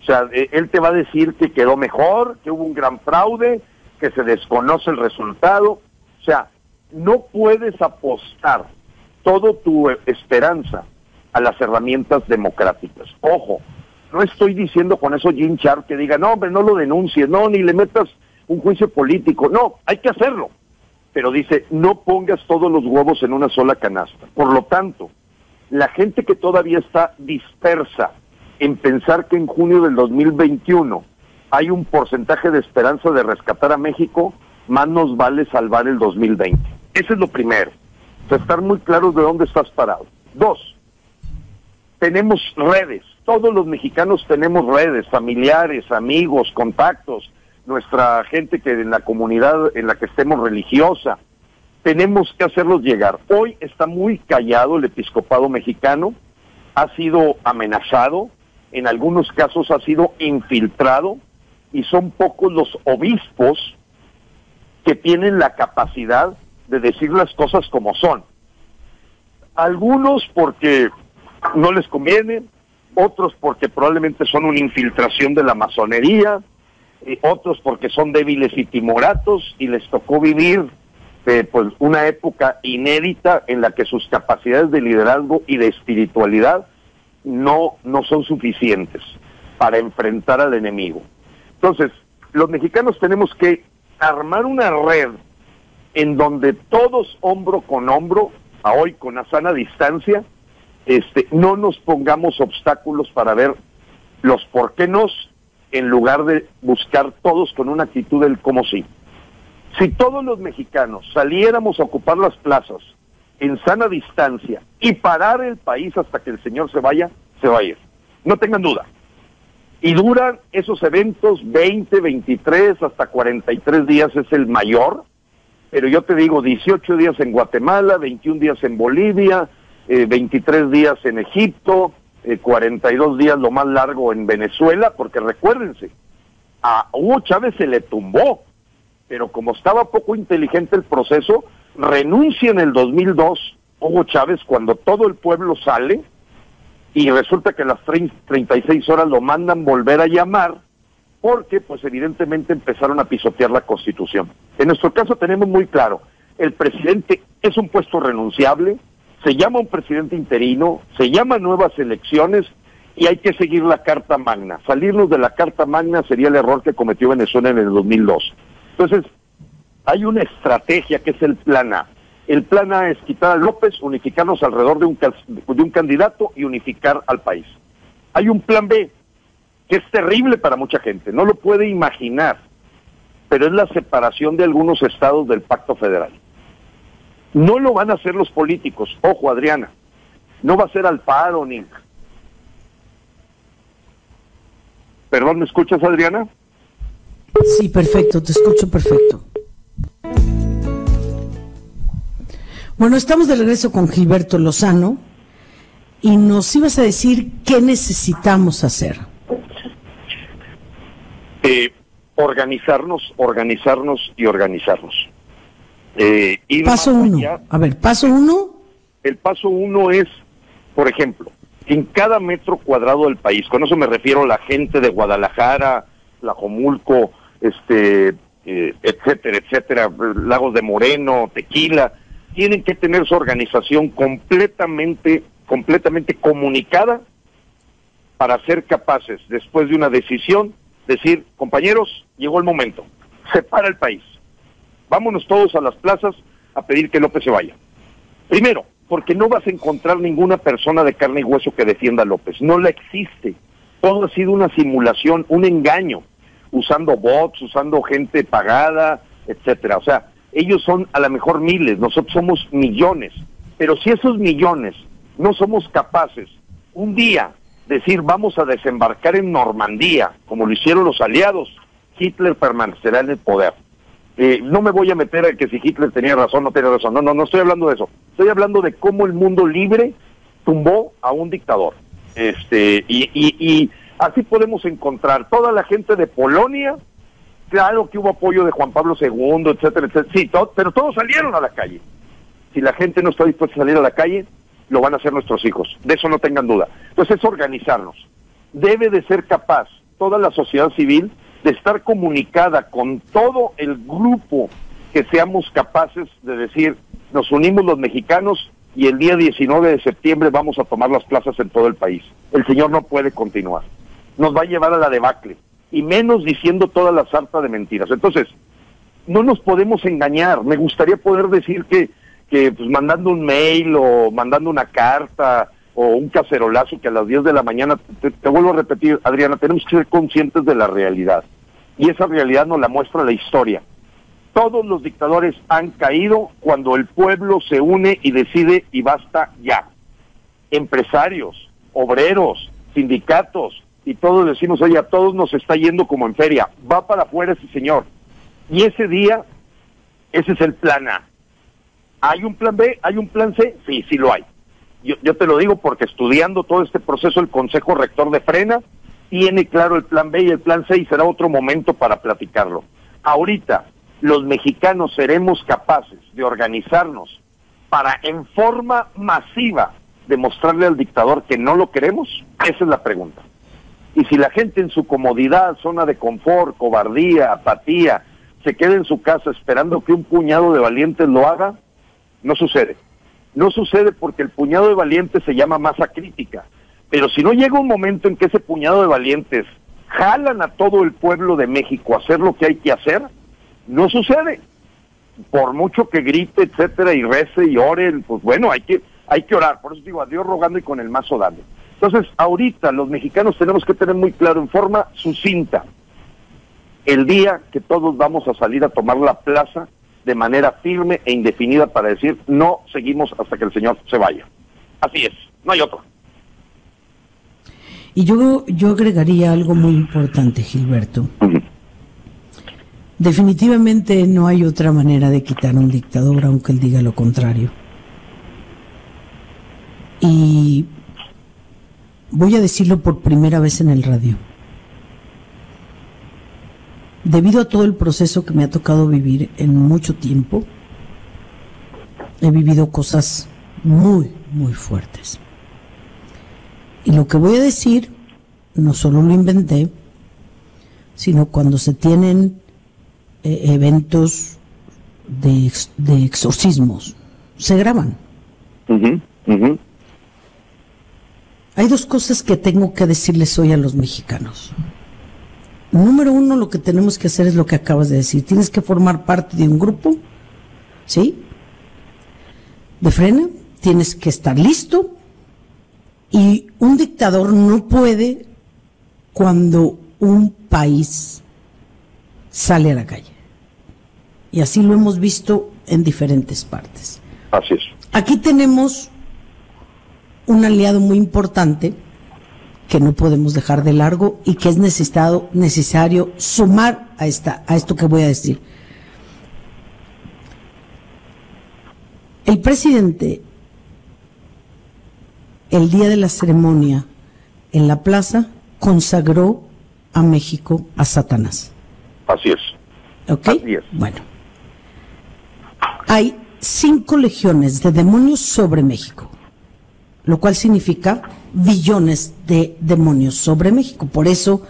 O sea, eh, él te va a decir que quedó mejor, que hubo un gran fraude, que se desconoce el resultado. O sea, no puedes apostar toda tu esperanza a las herramientas democráticas. Ojo, no estoy diciendo con eso Jim Sharp que diga, no, hombre, no lo denuncies, no, ni le metas un juicio político. No, hay que hacerlo. Pero dice, no pongas todos los huevos en una sola canasta. Por lo tanto, la gente que todavía está dispersa en pensar que en junio del 2021 hay un porcentaje de esperanza de rescatar a México, más nos vale salvar el 2020. Eso es lo primero. Estar muy claros de dónde estás parado. Dos, tenemos redes. Todos los mexicanos tenemos redes, familiares, amigos, contactos, nuestra gente que en la comunidad en la que estemos religiosa. Tenemos que hacerlos llegar. Hoy está muy callado el episcopado mexicano, ha sido amenazado, en algunos casos ha sido infiltrado y son pocos los obispos que tienen la capacidad de decir las cosas como son. Algunos porque no les conviene, otros porque probablemente son una infiltración de la masonería, otros porque son débiles y timoratos y les tocó vivir eh, pues una época inédita en la que sus capacidades de liderazgo y de espiritualidad no, no son suficientes para enfrentar al enemigo. Entonces, los mexicanos tenemos que armar una red en donde todos hombro con hombro, a hoy con la sana distancia, este, no nos pongamos obstáculos para ver los por qué nos, en lugar de buscar todos con una actitud del como sí. Si todos los mexicanos saliéramos a ocupar las plazas en sana distancia y parar el país hasta que el señor se vaya, se va a ir. No tengan duda. Y duran esos eventos 20, 23, hasta 43 días es el mayor, pero yo te digo 18 días en Guatemala, 21 días en Bolivia, 23 eh, días en Egipto, 42 eh, días lo más largo en Venezuela, porque recuérdense, a Hugo Chávez se le tumbó, pero como estaba poco inteligente el proceso, renuncia en el 2002 Hugo Chávez cuando todo el pueblo sale y resulta que a las 36 horas lo mandan volver a llamar porque pues evidentemente empezaron a pisotear la constitución. En nuestro caso tenemos muy claro, el presidente es un puesto renunciable, se llama un presidente interino, se llaman nuevas elecciones y hay que seguir la Carta Magna. Salirnos de la Carta Magna sería el error que cometió Venezuela en el 2002. Entonces, hay una estrategia que es el plan A. El plan A es quitar a López, unificarnos alrededor de un, de un candidato y unificar al país. Hay un plan B, que es terrible para mucha gente, no lo puede imaginar, pero es la separación de algunos estados del pacto federal. No lo van a hacer los políticos. Ojo, Adriana. No va a ser Alfaro ni... Perdón, ¿me escuchas, Adriana? Sí, perfecto, te escucho perfecto. Bueno, estamos de regreso con Gilberto Lozano y nos ibas a decir qué necesitamos hacer. Eh, organizarnos, organizarnos y organizarnos. Eh, paso uno. a ver, paso uno. El paso uno es, por ejemplo, en cada metro cuadrado del país, con eso me refiero a la gente de Guadalajara, Lajomulco, este, eh, etcétera, etcétera, Lagos de Moreno, Tequila, tienen que tener su organización completamente, completamente comunicada para ser capaces, después de una decisión, decir, compañeros, llegó el momento, separa el país Vámonos todos a las plazas a pedir que López se vaya. Primero, porque no vas a encontrar ninguna persona de carne y hueso que defienda a López. No la existe. Todo ha sido una simulación, un engaño, usando bots, usando gente pagada, etcétera. O sea, ellos son a lo mejor miles, nosotros somos millones. Pero si esos millones no somos capaces un día decir vamos a desembarcar en Normandía, como lo hicieron los aliados, Hitler permanecerá en el poder. Eh, no me voy a meter a que si Hitler tenía razón no tenía razón. No, no, no estoy hablando de eso. Estoy hablando de cómo el mundo libre tumbó a un dictador. Este, y, y, y así podemos encontrar toda la gente de Polonia, claro que hubo apoyo de Juan Pablo II, etcétera, etcétera, sí, pero todos salieron a la calle. Si la gente no está dispuesta a salir a la calle, lo van a hacer nuestros hijos, de eso no tengan duda. Entonces es organizarnos. Debe de ser capaz toda la sociedad civil de estar comunicada con todo el grupo que seamos capaces de decir, nos unimos los mexicanos y el día 19 de septiembre vamos a tomar las plazas en todo el país. El señor no puede continuar. Nos va a llevar a la debacle y menos diciendo toda la sarta de mentiras. Entonces, no nos podemos engañar. Me gustaría poder decir que, que pues, mandando un mail o mandando una carta o un cacerolazo que a las 10 de la mañana, te, vuelvo a repetir, Adriana, tenemos que ser conscientes de la realidad. Y esa realidad nos la muestra la historia. Todos los dictadores han caído cuando el pueblo se une y decide y basta ya. Empresarios, obreros, sindicatos, y todos decimos, oye, a todos nos está yendo como en feria. Va para afuera ese señor. Y ese día, ese es el plan A. ¿Hay un plan B? ¿Hay un plan C? Sí, sí lo hay. Yo, yo te lo digo porque estudiando todo este proceso, el Consejo Rector de Frena tiene claro el plan B y el plan C y será otro momento para platicarlo. Ahorita, los mexicanos seremos capaces de organizarnos para en forma masiva demostrarle al dictador que no lo queremos? Esa es la pregunta. Y si la gente en su comodidad, zona de confort, cobardía, apatía, se queda en su casa esperando que un puñado de valientes lo haga, no sucede. No sucede porque el puñado de valientes se llama masa crítica. Pero si no llega un momento en que ese puñado de valientes jalan a todo el pueblo de México a hacer lo que hay que hacer, no sucede. Por mucho que grite, etcétera, y rece y ore, pues bueno, hay que, hay que orar. Por eso digo, a Dios rogando y con el mazo dando. Entonces, ahorita los mexicanos tenemos que tener muy claro en forma sucinta el día que todos vamos a salir a tomar la plaza de manera firme e indefinida para decir no seguimos hasta que el señor se vaya. Así es, no hay otro. Y yo, yo agregaría algo muy importante, Gilberto. Definitivamente no hay otra manera de quitar a un dictador, aunque él diga lo contrario. Y voy a decirlo por primera vez en el radio. Debido a todo el proceso que me ha tocado vivir en mucho tiempo, he vivido cosas muy, muy fuertes. Y lo que voy a decir, no solo lo inventé, sino cuando se tienen eh, eventos de, de, exorcismos. Se graban. Hay dos cosas que tengo que decirles hoy a los mexicanos. Número uno, lo que tenemos que hacer es lo que acabas de decir. Tienes que formar parte de un grupo, ¿sí? De frena, tienes que estar listo. Y un dictador no puede cuando un país sale a la calle. Y así lo hemos visto en diferentes partes. Así es. Aquí tenemos un aliado muy importante que no podemos dejar de largo y que es necesitado, necesario sumar a, esta, a esto que voy a decir. El presidente, el día de la ceremonia en la plaza, consagró a México a Satanás. Así es. ¿Ok? Bueno. Hay cinco legiones de demonios sobre México, lo cual significa billones de demonios sobre México. Por eso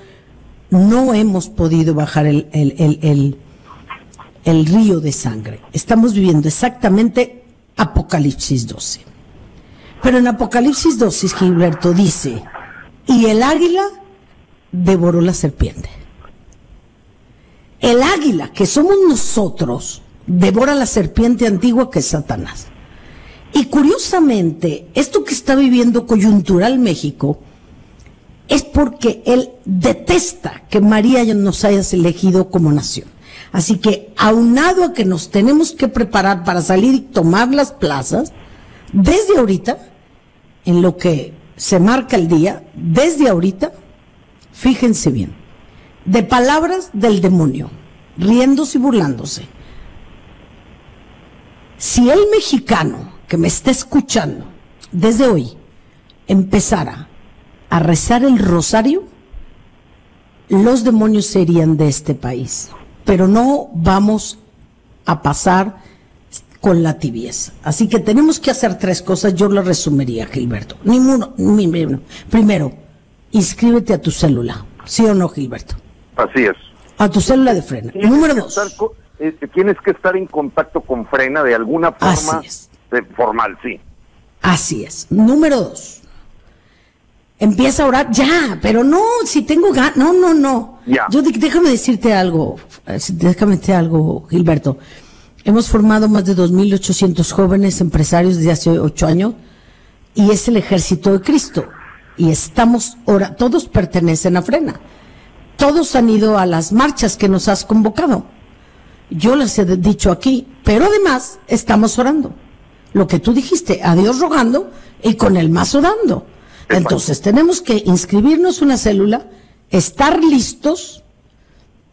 no hemos podido bajar el, el, el río de sangre. Estamos viviendo exactamente Apocalipsis 12. Pero en Apocalipsis 12, Gilberto dice, y el águila devoró la serpiente. El águila, que somos nosotros, devora la serpiente antigua que es Satanás. Y curiosamente, esto que está viviendo coyuntural México es porque él detesta que María nos haya elegido como nación. Así que, aunado a que nos tenemos que preparar para salir y tomar las plazas, desde ahorita, en lo que se marca el día, desde ahorita, fíjense bien, de palabras del demonio, riéndose y burlándose. Si el mexicano que me está escuchando desde hoy empezara a rezar el rosario, los demonios serían de este país. Pero no vamos a pasar con la tibieza. Así que tenemos que hacer tres cosas, yo lo resumiría, Gilberto. Ninguno, ninguno. Primero, inscríbete a tu célula, ¿sí o no, Gilberto? Así es. A tu célula de frena. Número dos. Eh, tienes que estar en contacto con frena de alguna forma formal, sí. Así es. Número dos. Empieza a orar ya, pero no, si tengo ganas, no, no, no. Ya. Yo déjame decirte algo, eh, déjame decirte algo, Gilberto. Hemos formado más de 2.800 jóvenes empresarios desde hace ocho años y es el ejército de Cristo. Y estamos, ahora, todos pertenecen a Frena. Todos han ido a las marchas que nos has convocado. Yo les he dicho aquí, pero además estamos orando. Lo que tú dijiste, a Dios rogando y con el mazo dando. Entonces tenemos que inscribirnos una célula, estar listos.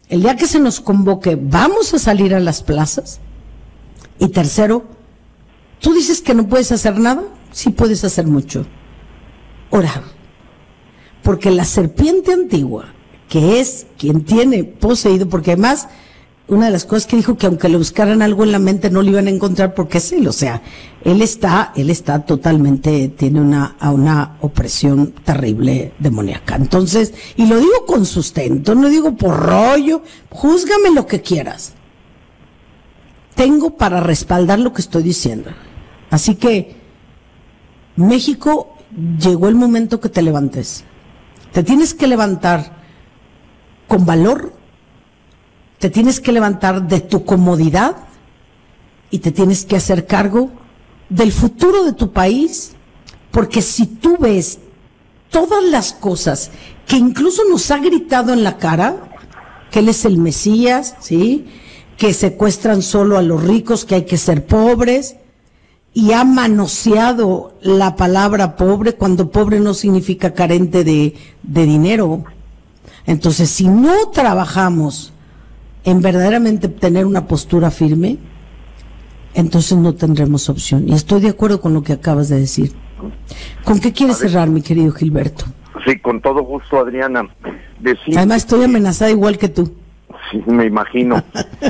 El día que se nos convoque, vamos a salir a las plazas y tercero, tú dices que no puedes hacer nada, sí puedes hacer mucho. Orar. Porque la serpiente antigua, que es quien tiene poseído, porque además una de las cosas que dijo que aunque le buscaran algo en la mente no lo iban a encontrar porque es él, o sea, él está, él está totalmente, tiene una, una opresión terrible demoníaca. Entonces, y lo digo con sustento, no digo por rollo, júzgame lo que quieras tengo para respaldar lo que estoy diciendo. Así que, México, llegó el momento que te levantes. Te tienes que levantar con valor, te tienes que levantar de tu comodidad y te tienes que hacer cargo del futuro de tu país, porque si tú ves todas las cosas que incluso nos ha gritado en la cara, que Él es el Mesías, ¿sí? que secuestran solo a los ricos, que hay que ser pobres, y ha manoseado la palabra pobre cuando pobre no significa carente de, de dinero. Entonces, si no trabajamos en verdaderamente tener una postura firme, entonces no tendremos opción. Y estoy de acuerdo con lo que acabas de decir. ¿Con qué quieres cerrar, mi querido Gilberto? Sí, con todo gusto, Adriana. Además, estoy amenazada igual que tú. Sí, me imagino.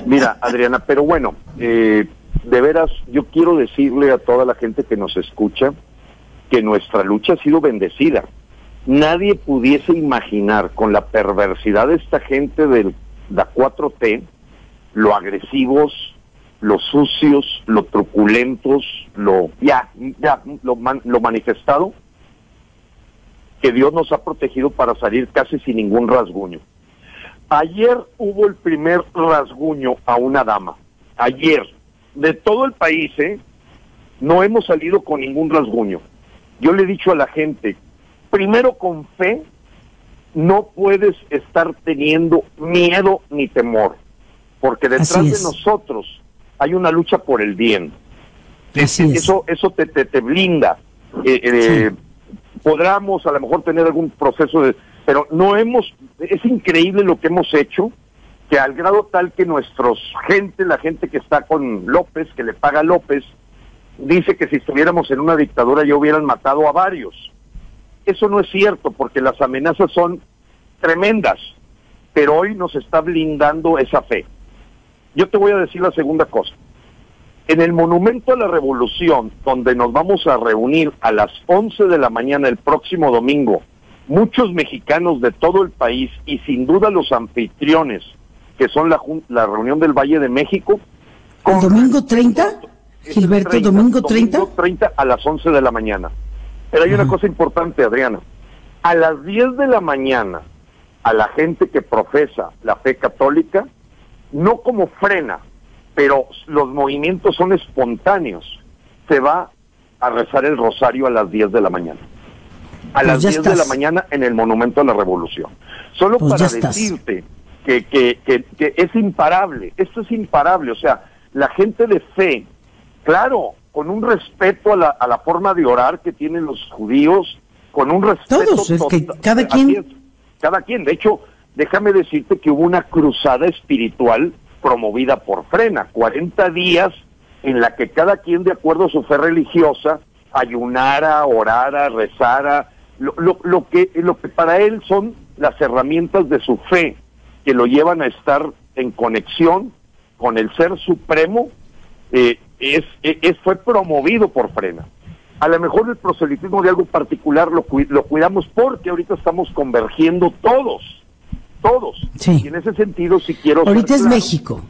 Mira, [laughs] Adriana, pero bueno, eh, de veras, yo quiero decirle a toda la gente que nos escucha que nuestra lucha ha sido bendecida. Nadie pudiese imaginar con la perversidad de esta gente de la 4T, lo agresivos, lo sucios, lo truculentos, lo ya, ya lo, lo manifestado, que Dios nos ha protegido para salir casi sin ningún rasguño. Ayer hubo el primer rasguño a una dama. Ayer. De todo el país, ¿eh? No hemos salido con ningún rasguño. Yo le he dicho a la gente, primero con fe, no puedes estar teniendo miedo ni temor, porque detrás de nosotros hay una lucha por el bien. eso, eso te, te, blinda. Eh, eh, podríamos a lo mejor tener algún proceso de pero no hemos, es increíble lo que hemos hecho, que al grado tal que nuestros gente, la gente que está con López, que le paga López, dice que si estuviéramos en una dictadura ya hubieran matado a varios. Eso no es cierto, porque las amenazas son tremendas, pero hoy nos está blindando esa fe. Yo te voy a decir la segunda cosa. En el Monumento a la Revolución, donde nos vamos a reunir a las 11 de la mañana el próximo domingo muchos mexicanos de todo el país y sin duda los anfitriones, que son la, la reunión del Valle de México. ¿El domingo 30? Gilberto, domingo 30? Domingo 30 a las 11 de la mañana. Pero hay una cosa importante, Adriana. A las 10 de la mañana, a la gente que profesa la fe católica, no como frena, pero los movimientos son espontáneos, se va a rezar el rosario a las 10 de la mañana. A pues las 10 de la mañana en el Monumento a la Revolución. Solo pues para decirte que, que, que, es imparable, esto es imparable, o sea, la gente de fe, claro, con un respeto a la, a la forma de orar que tienen los judíos, con un respeto... Todos, es que cada quien... cada quien, de hecho, déjame decirte que hubo una cruzada espiritual promovida por Frena, 40 días en la que cada quien de acuerdo a su fe religiosa ayunara, orara, rezara, lo, lo, que, lo que para él son las herramientas de su fe que lo llevan a estar en conexión con el ser supremo, eh, es, es, fue promovido por Frena. A lo mejor el proselitismo de algo particular lo, lo cuidamos porque ahorita estamos convergiendo todos, todos. Y en ese sentido, si quiero... Ahorita es México.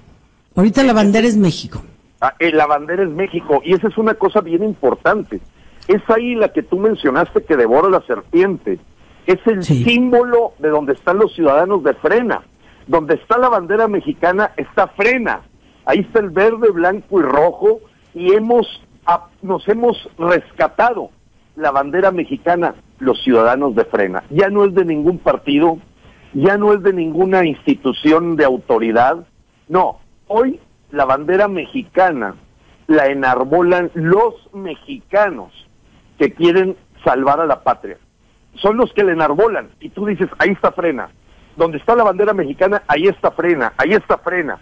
Ahorita la bandera es México. Ah, eh, la bandera es México y esa es una cosa bien importante. Es ahí la que tú mencionaste que devora la serpiente. Es el símbolo de donde están los ciudadanos de Frena. Donde está la bandera mexicana está Frena. Ahí está el verde, blanco y rojo y hemos nos hemos rescatado la bandera mexicana los ciudadanos de Frena. Ya no es de ningún partido, ya no es de ninguna institución de autoridad. No, hoy la bandera mexicana la enarbolan los mexicanos que quieren salvar a la patria. Son los que la enarbolan. Y tú dices, ahí está frena. Donde está la bandera mexicana, ahí está frena, ahí está frena.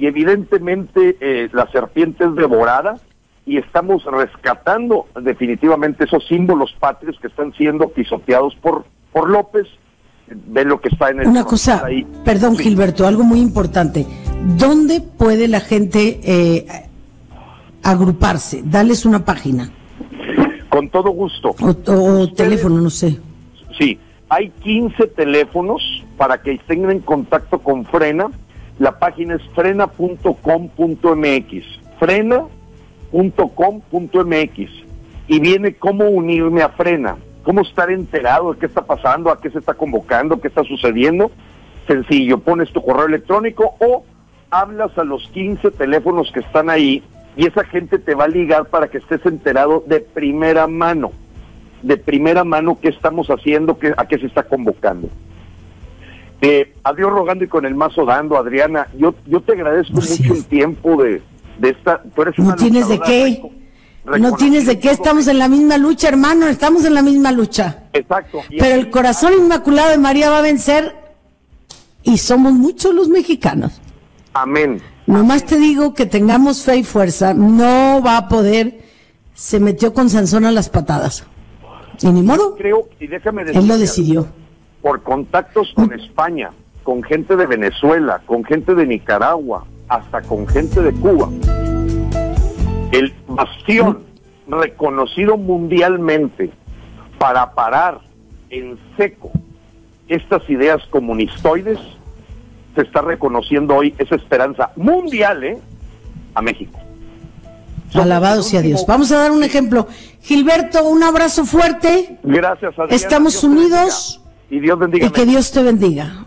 Y evidentemente eh, la serpiente es devorada y estamos rescatando definitivamente esos símbolos patrios que están siendo pisoteados por, por López. Ve lo que está en el... Una cosa, ahí. perdón Gilberto, algo muy importante. ¿Dónde puede la gente eh, agruparse? Dales una página. Con todo gusto. O, teléfono, no sé. Sí, hay 15 teléfonos para que estén en contacto con Frena. La página es frena.com.mx. Frena.com.mx. Y viene cómo unirme a Frena, cómo estar enterado de qué está pasando, a qué se está convocando, qué está sucediendo. Sencillo, pones tu correo electrónico o hablas a los 15 teléfonos que están ahí y esa gente te va a ligar para que estés enterado de primera mano, de primera mano qué estamos haciendo, a qué se está convocando. Eh, adiós rogando y con el mazo dando, Adriana. Yo, yo te agradezco mucho el tiempo de, de esta. Tú eres no tienes de qué. No tienes de qué, estamos en la misma lucha, hermano, estamos en la misma lucha. Exacto. Pero el corazón inmaculado de María va a vencer y somos muchos los mexicanos. Amén. Nomás te digo que tengamos fe y fuerza. No va a poder. Se metió con Sansón a las patadas. Y ni modo. Creo, y déjame decir, Él lo decidió. Por contactos con España, con gente de Venezuela, con gente de Nicaragua, hasta con gente de Cuba. El bastión reconocido mundialmente para parar en seco estas ideas comunistoides se está reconociendo hoy esa esperanza mundial ¿eh? a México. Alabado sea Dios. Vamos a dar un ejemplo. Gilberto, un abrazo fuerte. Gracias, Estamos unidos. Y Dios bendiga. Y que Dios te bendiga.